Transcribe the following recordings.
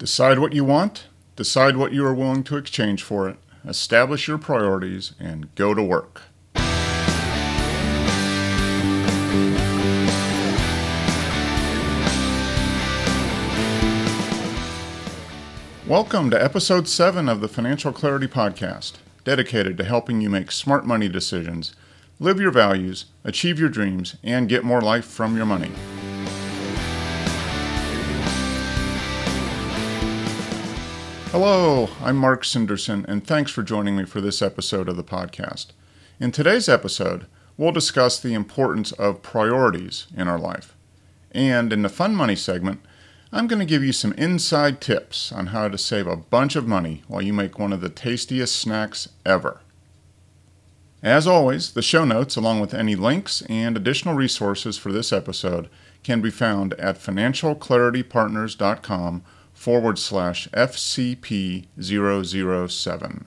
Decide what you want, decide what you are willing to exchange for it, establish your priorities, and go to work. Welcome to episode 7 of the Financial Clarity Podcast, dedicated to helping you make smart money decisions, live your values, achieve your dreams, and get more life from your money. Hello, I'm Mark Sinderson, and thanks for joining me for this episode of the podcast. In today's episode, we'll discuss the importance of priorities in our life. And in the Fun Money segment, I'm going to give you some inside tips on how to save a bunch of money while you make one of the tastiest snacks ever. As always, the show notes, along with any links and additional resources for this episode, can be found at financialclaritypartners.com forward slash FCP007.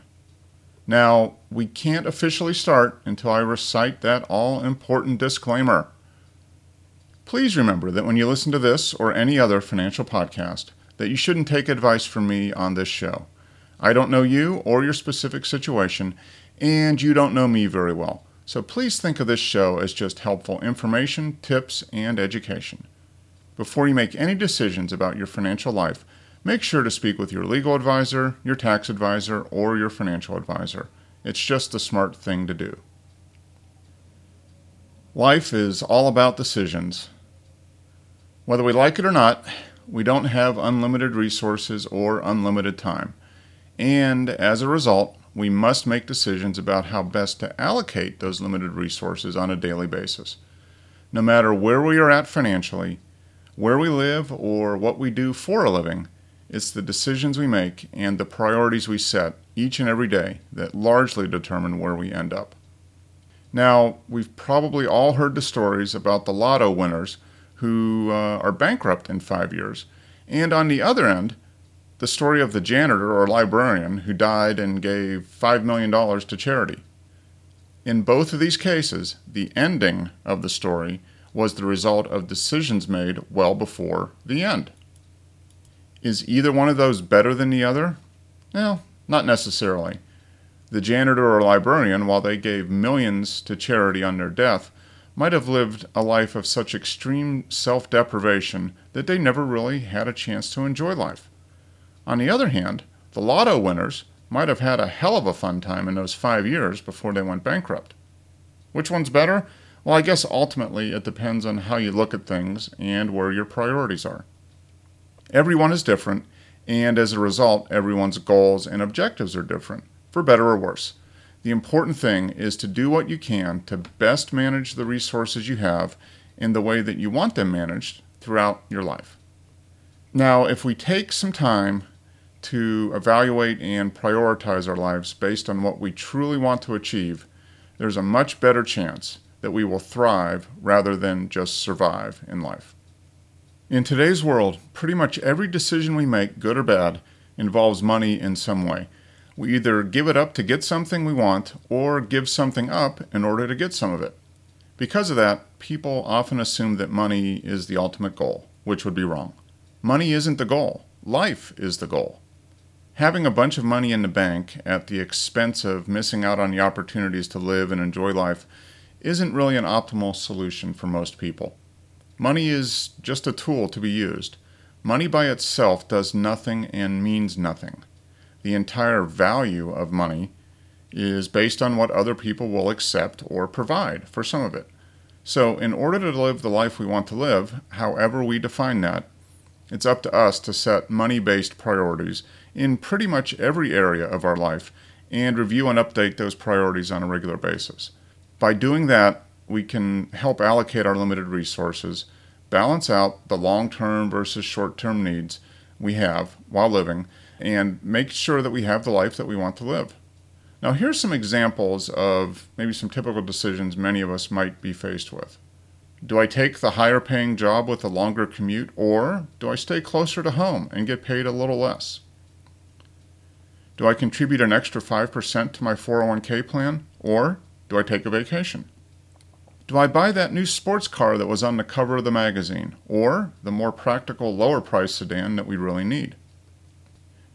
Now, we can't officially start until I recite that all important disclaimer. Please remember that when you listen to this or any other financial podcast, that you shouldn't take advice from me on this show. I don't know you or your specific situation, and you don't know me very well. So please think of this show as just helpful information, tips, and education. Before you make any decisions about your financial life, make sure to speak with your legal advisor, your tax advisor, or your financial advisor. It's just the smart thing to do. Life is all about decisions. Whether we like it or not, we don't have unlimited resources or unlimited time. And as a result, we must make decisions about how best to allocate those limited resources on a daily basis. No matter where we are at financially, where we live, or what we do for a living, it's the decisions we make and the priorities we set each and every day that largely determine where we end up. Now, we've probably all heard the stories about the lotto winners who uh, are bankrupt in five years, and on the other end, the story of the janitor or librarian who died and gave $5 million to charity. In both of these cases, the ending of the story was the result of decisions made well before the end. Is either one of those better than the other? Well, not necessarily. The janitor or librarian, while they gave millions to charity on their death, might have lived a life of such extreme self deprivation that they never really had a chance to enjoy life. On the other hand, the lotto winners might have had a hell of a fun time in those five years before they went bankrupt. Which one's better? Well, I guess ultimately it depends on how you look at things and where your priorities are. Everyone is different, and as a result, everyone's goals and objectives are different, for better or worse. The important thing is to do what you can to best manage the resources you have in the way that you want them managed throughout your life. Now, if we take some time to evaluate and prioritize our lives based on what we truly want to achieve, there's a much better chance that we will thrive rather than just survive in life. In today's world, pretty much every decision we make, good or bad, involves money in some way. We either give it up to get something we want or give something up in order to get some of it. Because of that, people often assume that money is the ultimate goal, which would be wrong. Money isn't the goal, life is the goal. Having a bunch of money in the bank at the expense of missing out on the opportunities to live and enjoy life isn't really an optimal solution for most people. Money is just a tool to be used. Money by itself does nothing and means nothing. The entire value of money is based on what other people will accept or provide for some of it. So, in order to live the life we want to live, however we define that, it's up to us to set money based priorities in pretty much every area of our life and review and update those priorities on a regular basis. By doing that, we can help allocate our limited resources, balance out the long term versus short term needs we have while living, and make sure that we have the life that we want to live. Now, here's some examples of maybe some typical decisions many of us might be faced with. Do I take the higher paying job with a longer commute, or do I stay closer to home and get paid a little less? Do I contribute an extra 5% to my 401k plan, or do I take a vacation? Do I buy that new sports car that was on the cover of the magazine, or the more practical lower price sedan that we really need?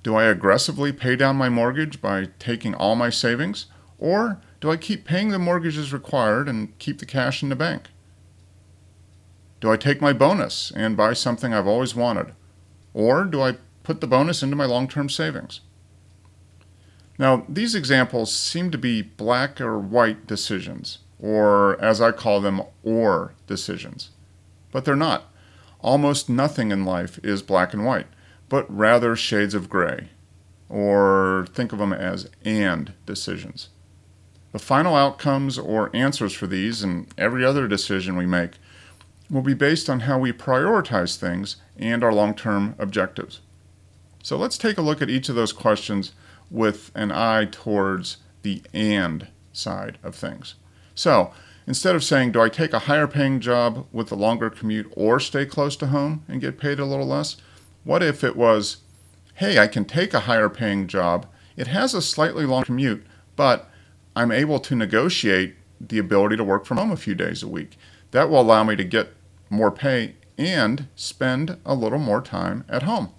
Do I aggressively pay down my mortgage by taking all my savings? Or do I keep paying the mortgage as required and keep the cash in the bank? Do I take my bonus and buy something I've always wanted? Or do I put the bonus into my long term savings? Now, these examples seem to be black or white decisions, or as I call them, or decisions. But they're not. Almost nothing in life is black and white, but rather shades of gray, or think of them as and decisions. The final outcomes or answers for these and every other decision we make will be based on how we prioritize things and our long term objectives. So let's take a look at each of those questions with an eye towards the and side of things. So instead of saying, Do I take a higher paying job with a longer commute or stay close to home and get paid a little less? What if it was, Hey, I can take a higher paying job. It has a slightly longer commute, but I'm able to negotiate the ability to work from home a few days a week. That will allow me to get more pay and spend a little more time at home.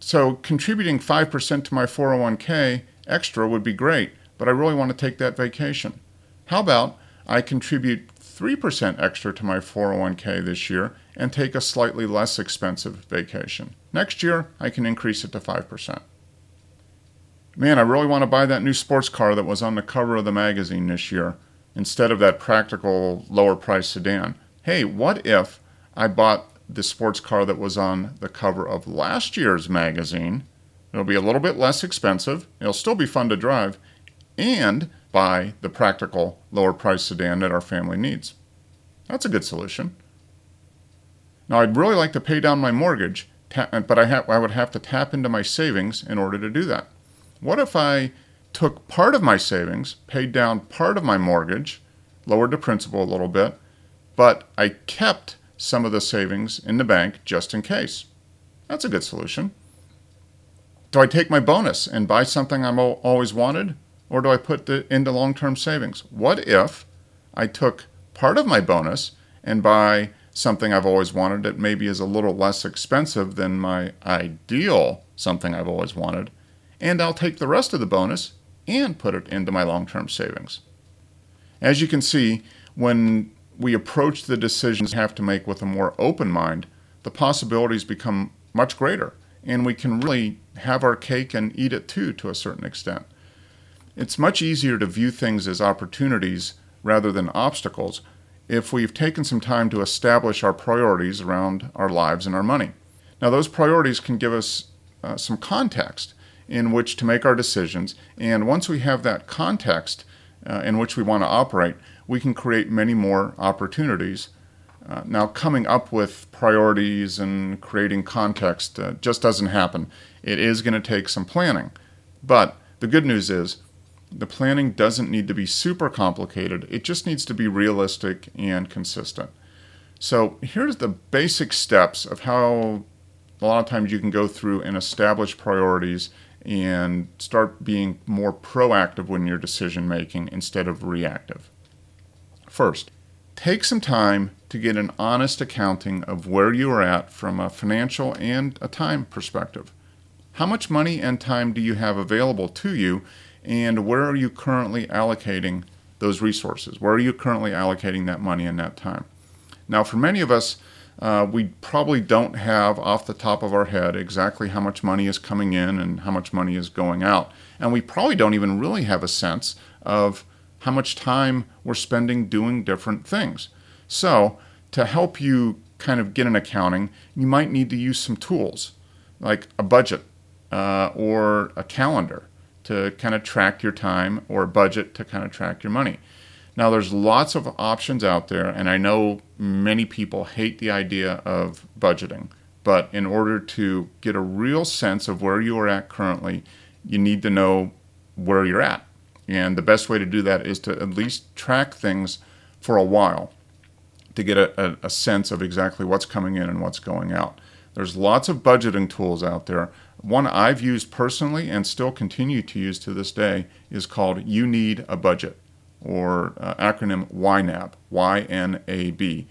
So, contributing 5% to my 401k extra would be great, but I really want to take that vacation. How about I contribute 3% extra to my 401k this year and take a slightly less expensive vacation? Next year, I can increase it to 5%. Man, I really want to buy that new sports car that was on the cover of the magazine this year instead of that practical lower price sedan. Hey, what if I bought the sports car that was on the cover of last year's magazine? It'll be a little bit less expensive, it'll still be fun to drive, and buy the practical lower price sedan that our family needs. That's a good solution. Now, I'd really like to pay down my mortgage, but I, ha- I would have to tap into my savings in order to do that. What if I took part of my savings, paid down part of my mortgage, lowered the principal a little bit, but I kept some of the savings in the bank just in case. That's a good solution. Do I take my bonus and buy something I've always wanted, or do I put it into long term savings? What if I took part of my bonus and buy something I've always wanted that maybe is a little less expensive than my ideal something I've always wanted, and I'll take the rest of the bonus and put it into my long term savings. As you can see, when we approach the decisions we have to make with a more open mind, the possibilities become much greater, and we can really have our cake and eat it too to a certain extent. It's much easier to view things as opportunities rather than obstacles if we've taken some time to establish our priorities around our lives and our money. Now, those priorities can give us uh, some context in which to make our decisions. And once we have that context uh, in which we want to operate, we can create many more opportunities. Uh, now, coming up with priorities and creating context uh, just doesn't happen. It is going to take some planning. But the good news is the planning doesn't need to be super complicated, it just needs to be realistic and consistent. So, here's the basic steps of how a lot of times you can go through and establish priorities and start being more proactive when you're decision making instead of reactive. First, take some time to get an honest accounting of where you are at from a financial and a time perspective. How much money and time do you have available to you, and where are you currently allocating those resources? Where are you currently allocating that money and that time? Now, for many of us, uh, we probably don't have off the top of our head exactly how much money is coming in and how much money is going out. And we probably don't even really have a sense of how much time we're spending doing different things. So, to help you kind of get an accounting, you might need to use some tools like a budget uh, or a calendar to kind of track your time or budget to kind of track your money. Now, there's lots of options out there, and I know many people hate the idea of budgeting. But in order to get a real sense of where you are at currently, you need to know where you're at. And the best way to do that is to at least track things for a while to get a, a, a sense of exactly what's coming in and what's going out. There's lots of budgeting tools out there. One I've used personally and still continue to use to this day is called You Need a Budget or uh, acronym YNAB, Y-N-A-B.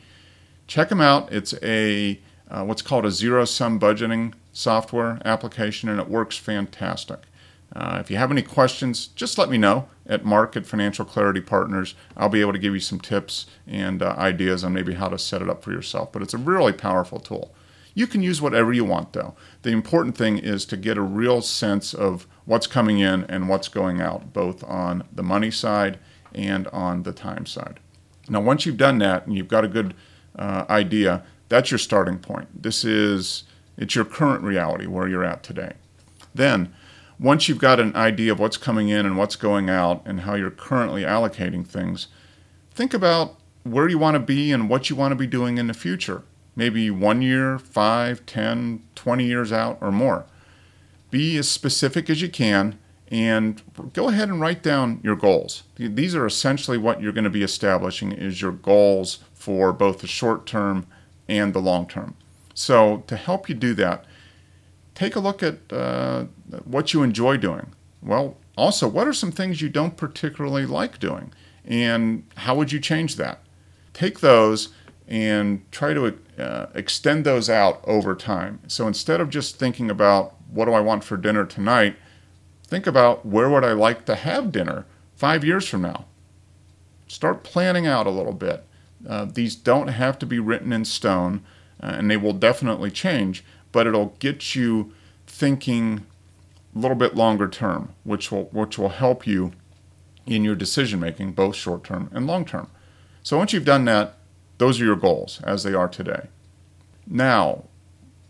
Check them out. It's a uh, what's called a zero-sum budgeting software application and it works fantastic. Uh, if you have any questions, just let me know at Mark at Financial Clarity Partners. I'll be able to give you some tips and uh, ideas on maybe how to set it up for yourself. But it's a really powerful tool. You can use whatever you want, though. The important thing is to get a real sense of what's coming in and what's going out, both on the money side and on the time side. Now, once you've done that and you've got a good uh, idea, that's your starting point. This is it's your current reality where you're at today. Then once you've got an idea of what's coming in and what's going out and how you're currently allocating things, think about where you want to be and what you want to be doing in the future. Maybe one year, five, ten, twenty years out or more. Be as specific as you can and go ahead and write down your goals. These are essentially what you're going to be establishing is your goals for both the short term and the long term. So to help you do that, take a look at uh, what you enjoy doing. Well, also, what are some things you don't particularly like doing? And how would you change that? Take those and try to uh, extend those out over time. So instead of just thinking about what do I want for dinner tonight, think about where would I like to have dinner five years from now. Start planning out a little bit. Uh, these don't have to be written in stone, uh, and they will definitely change but it'll get you thinking a little bit longer term, which will which will help you in your decision making, both short term and long term. So once you've done that, those are your goals as they are today. Now,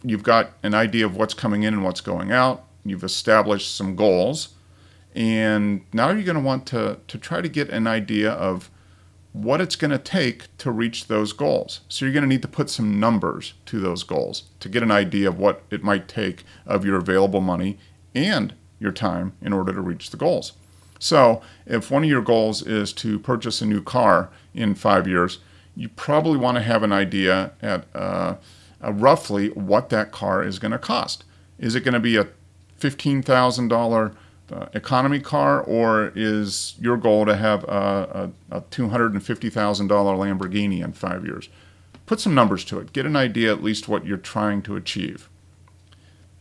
you've got an idea of what's coming in and what's going out. You've established some goals, and now you're going to want to to try to get an idea of what it's going to take to reach those goals. So you're going to need to put some numbers to those goals to get an idea of what it might take of your available money and your time in order to reach the goals. So if one of your goals is to purchase a new car in five years, you probably want to have an idea at uh, uh, roughly what that car is going to cost. Is it going to be a $15,000 uh, economy car, or is your goal to have a, a, a $250,000 Lamborghini in five years? Put some numbers to it. Get an idea at least what you're trying to achieve.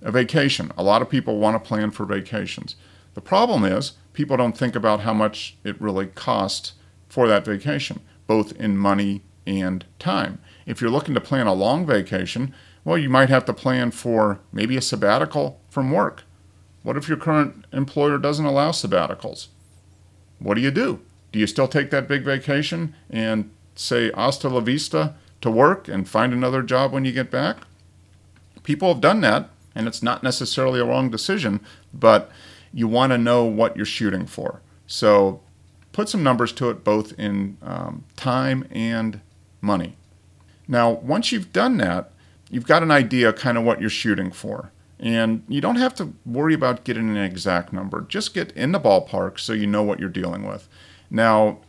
A vacation. A lot of people want to plan for vacations. The problem is people don't think about how much it really costs for that vacation, both in money and time. If you're looking to plan a long vacation, well, you might have to plan for maybe a sabbatical from work what if your current employer doesn't allow sabbaticals? What do you do? Do you still take that big vacation and say hasta la vista to work and find another job when you get back? People have done that, and it's not necessarily a wrong decision, but you want to know what you're shooting for. So put some numbers to it, both in um, time and money. Now, once you've done that, you've got an idea kind of what you're shooting for. And you don't have to worry about getting an exact number. Just get in the ballpark so you know what you're dealing with. Now,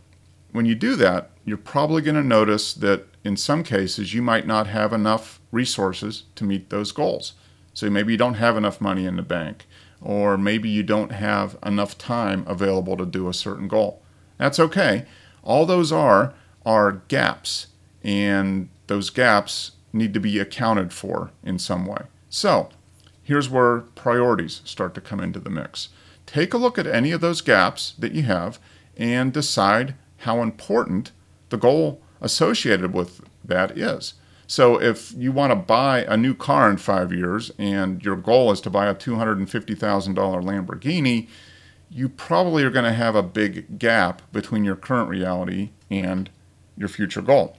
when you do that, you're probably going to notice that in some cases you might not have enough resources to meet those goals. So maybe you don't have enough money in the bank, or maybe you don't have enough time available to do a certain goal. That's okay. All those are are gaps, and those gaps need to be accounted for in some way. So, here's where priorities start to come into the mix. Take a look at any of those gaps that you have and decide how important the goal associated with that is. So if you want to buy a new car in five years and your goal is to buy a $250,000 Lamborghini, you probably are going to have a big gap between your current reality and your future goal.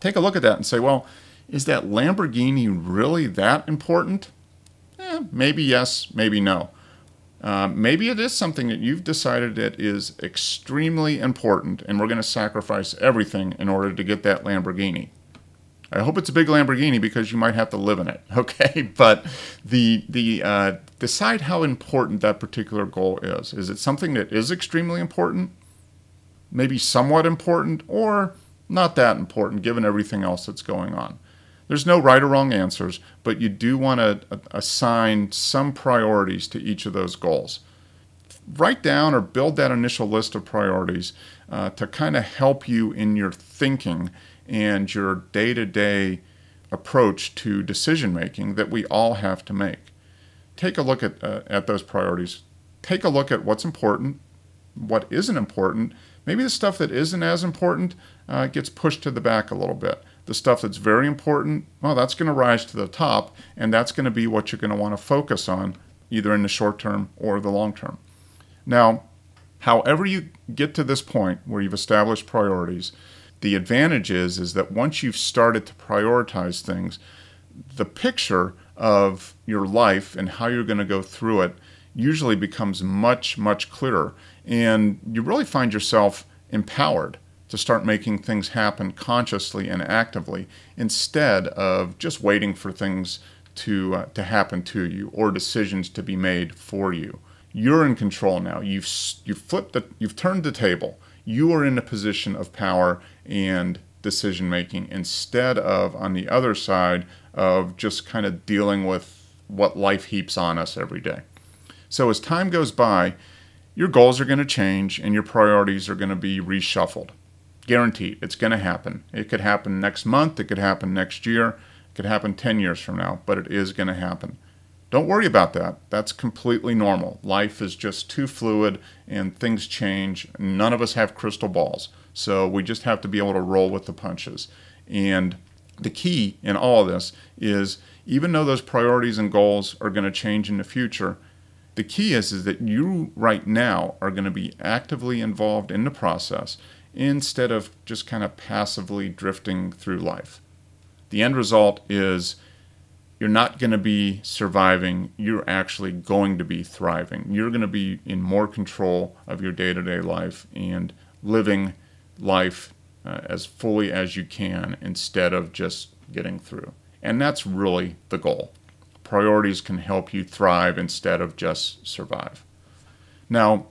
Take a look at that and say, well, is that Lamborghini really that important? Eh, maybe yes, maybe no. Uh, maybe it is something that you've decided that is extremely important, and we're going to sacrifice everything in order to get that Lamborghini. I hope it's a big Lamborghini because you might have to live in it. Okay, but the the uh, decide how important that particular goal is. Is it something that is extremely important, maybe somewhat important, or not that important given everything else that's going on? There's no right or wrong answers, but you do want to assign some priorities to each of those goals. Write down or build that initial list of priorities uh, to kind of help you in your thinking and your day to day approach to decision making that we all have to make. take a look at, uh, at those priorities. Take a look at what's important, what isn't important. Maybe the stuff that isn't as important uh, gets pushed to the back a little bit. The stuff that's very important, well, that's going to rise to the top, and that's going to be what you're going to want to focus on, either in the short term or the long term. Now, however you get to this point where you've established priorities, the advantage is is that once you've started to prioritize things, the picture of your life and how you're going to go through it usually becomes much much clearer and you really find yourself empowered to start making things happen consciously and actively instead of just waiting for things to uh, to happen to you or decisions to be made for you. You're in control now. You've you've flipped the you've turned the table. You are in a position of power and decision making instead of on the other side of just kind of dealing with what life heaps on us every day. So as time goes by, your goals are going to change and your priorities are going to be reshuffled. Guaranteed, it's going to happen. It could happen next month, it could happen next year, it could happen 10 years from now, but it is going to happen. Don't worry about that. That's completely normal. Life is just too fluid and things change. None of us have crystal balls. So we just have to be able to roll with the punches. And the key in all of this is even though those priorities and goals are going to change in the future, the key is, is that you right now are going to be actively involved in the process instead of just kind of passively drifting through life. The end result is you're not going to be surviving, you're actually going to be thriving. You're going to be in more control of your day to day life and living life uh, as fully as you can instead of just getting through. And that's really the goal. Priorities can help you thrive instead of just survive. Now,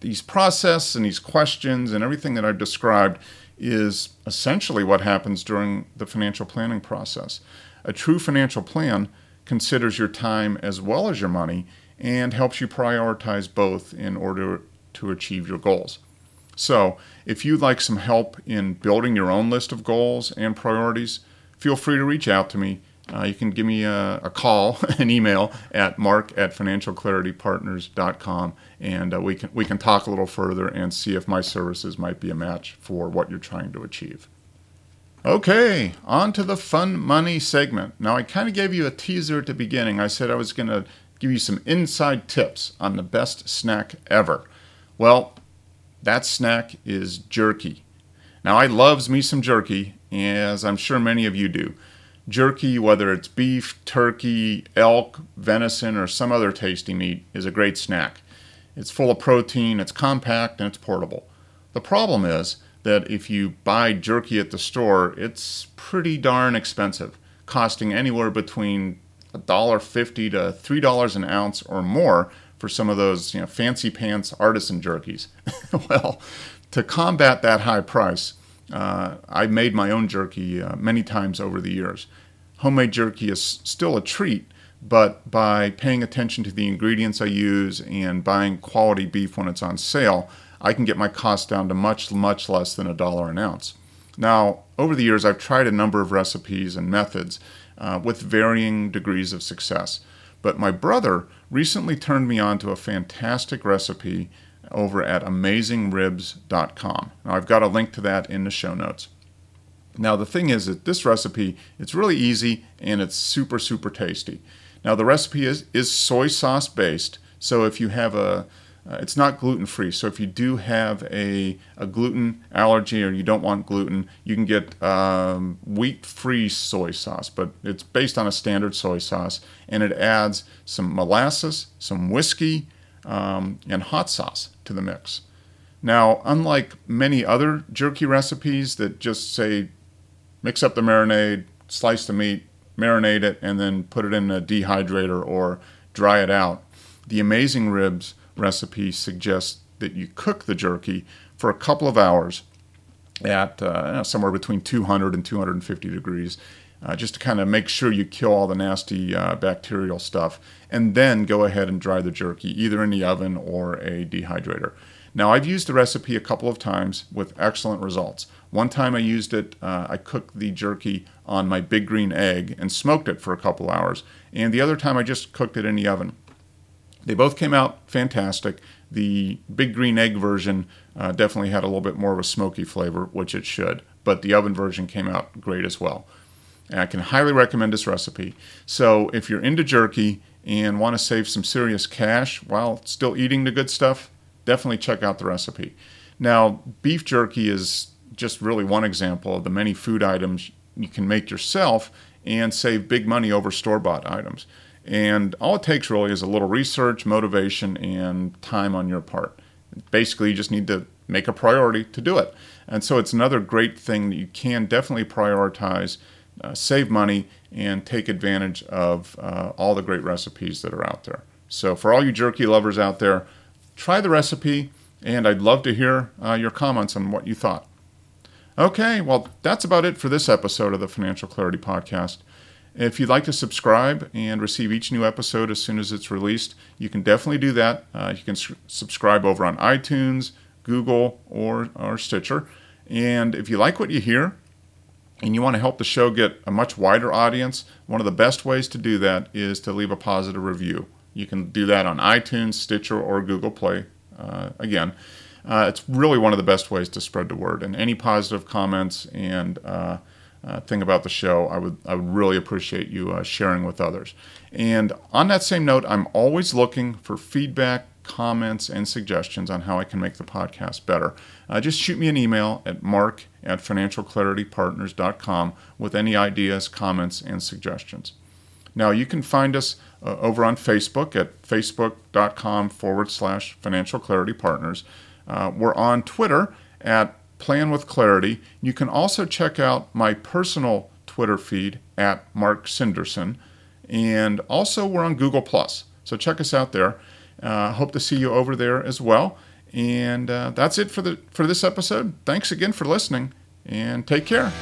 these process and these questions and everything that I've described is essentially what happens during the financial planning process. A true financial plan considers your time as well as your money and helps you prioritize both in order to achieve your goals. So, if you'd like some help in building your own list of goals and priorities, feel free to reach out to me. Uh, you can give me a, a, call, an email at mark at financialclaritypartners.com, and uh, we, can, we can talk a little further and see if my services might be a match for what you're trying to achieve. Okay, on to the fun money segment. Now, I kind of gave you a teaser at the beginning. I said I was going to give you some inside tips on the best snack ever. Well, that snack is jerky. Now, I loves me some jerky, as I'm sure many of you do. Jerky, whether it's beef, turkey, elk, venison, or some other tasty meat, is a great snack. It's full of protein, it's compact, and it's portable. The problem is that if you buy jerky at the store, it's pretty darn expensive, costing anywhere between $1.50 to $3 an ounce or more for some of those you know, fancy pants artisan jerkies. well, to combat that high price, uh, I made my own jerky uh, many times over the years. Homemade jerky is still a treat, but by paying attention to the ingredients I use and buying quality beef when it's on sale, I can get my costs down to much, much less than a dollar an ounce. Now, over the years, I've tried a number of recipes and methods uh, with varying degrees of success. But my brother recently turned me on to a fantastic recipe over at amazingribs.com. Now, I've got a link to that in the show notes. Now, the thing is that this recipe, it's really easy and it's super, super tasty. Now, the recipe is, is soy sauce based, so if you have a uh, it's not gluten free. So if you do have a, a gluten allergy or you don't want gluten, you can get um, wheat free soy sauce, but it's based on a standard soy sauce and it adds some molasses, some whiskey, um, and hot sauce to the mix. Now, unlike many other jerky recipes that just say mix up the marinade, slice the meat, marinate it, and then put it in a dehydrator or dry it out, the Amazing Ribs recipe suggests that you cook the jerky for a couple of hours at uh, somewhere between 200 and 250 degrees, uh, just to kind of make sure you kill all the nasty uh, bacterial stuff, and then go ahead and dry the jerky either in the oven or a dehydrator. Now, I've used the recipe a couple of times with excellent results. One time I used it, uh, I cooked the jerky on my big green egg and smoked it for a couple hours, and the other time I just cooked it in the oven. They both came out fantastic. The Big Green Egg version uh, definitely had a little bit more of a smoky flavor, which it should, but the oven version came out great as well. And I can highly recommend this recipe. So if you're into jerky and want to save some serious cash while still eating the good stuff, definitely check out the recipe. Now, beef jerky is just really one example of the many food items you can make yourself and save big money over store bought items. And all it takes really is a little research, motivation, and time on your part. Basically, you just need to make a priority to do it. And so it's another great thing that you can definitely prioritize, uh, save money, and take advantage of uh, all the great recipes that are out there. So, for all you jerky lovers out there, try the recipe, and I'd love to hear uh, your comments on what you thought. Okay, well, that's about it for this episode of the Financial Clarity Podcast. If you'd like to subscribe and receive each new episode as soon as it's released, you can definitely do that. Uh, you can s- subscribe over on iTunes, Google, or, or Stitcher. And if you like what you hear and you want to help the show get a much wider audience, one of the best ways to do that is to leave a positive review. You can do that on iTunes, Stitcher, or Google Play. Uh, again, uh, it's really one of the best ways to spread the word. And any positive comments and uh, thing about the show, I would I would really appreciate you uh, sharing with others. And on that same note, I'm always looking for feedback, comments, and suggestions on how I can make the podcast better. Uh, just shoot me an email at mark at financialclaritypartners.com with any ideas, comments, and suggestions. Now, you can find us uh, over on Facebook at facebook.com forward slash financial clarity partners. Uh, we're on Twitter at Plan with Clarity. You can also check out my personal Twitter feed at Mark Sinderson. And also, we're on Google. Plus. So check us out there. Uh, hope to see you over there as well. And uh, that's it for, the, for this episode. Thanks again for listening and take care.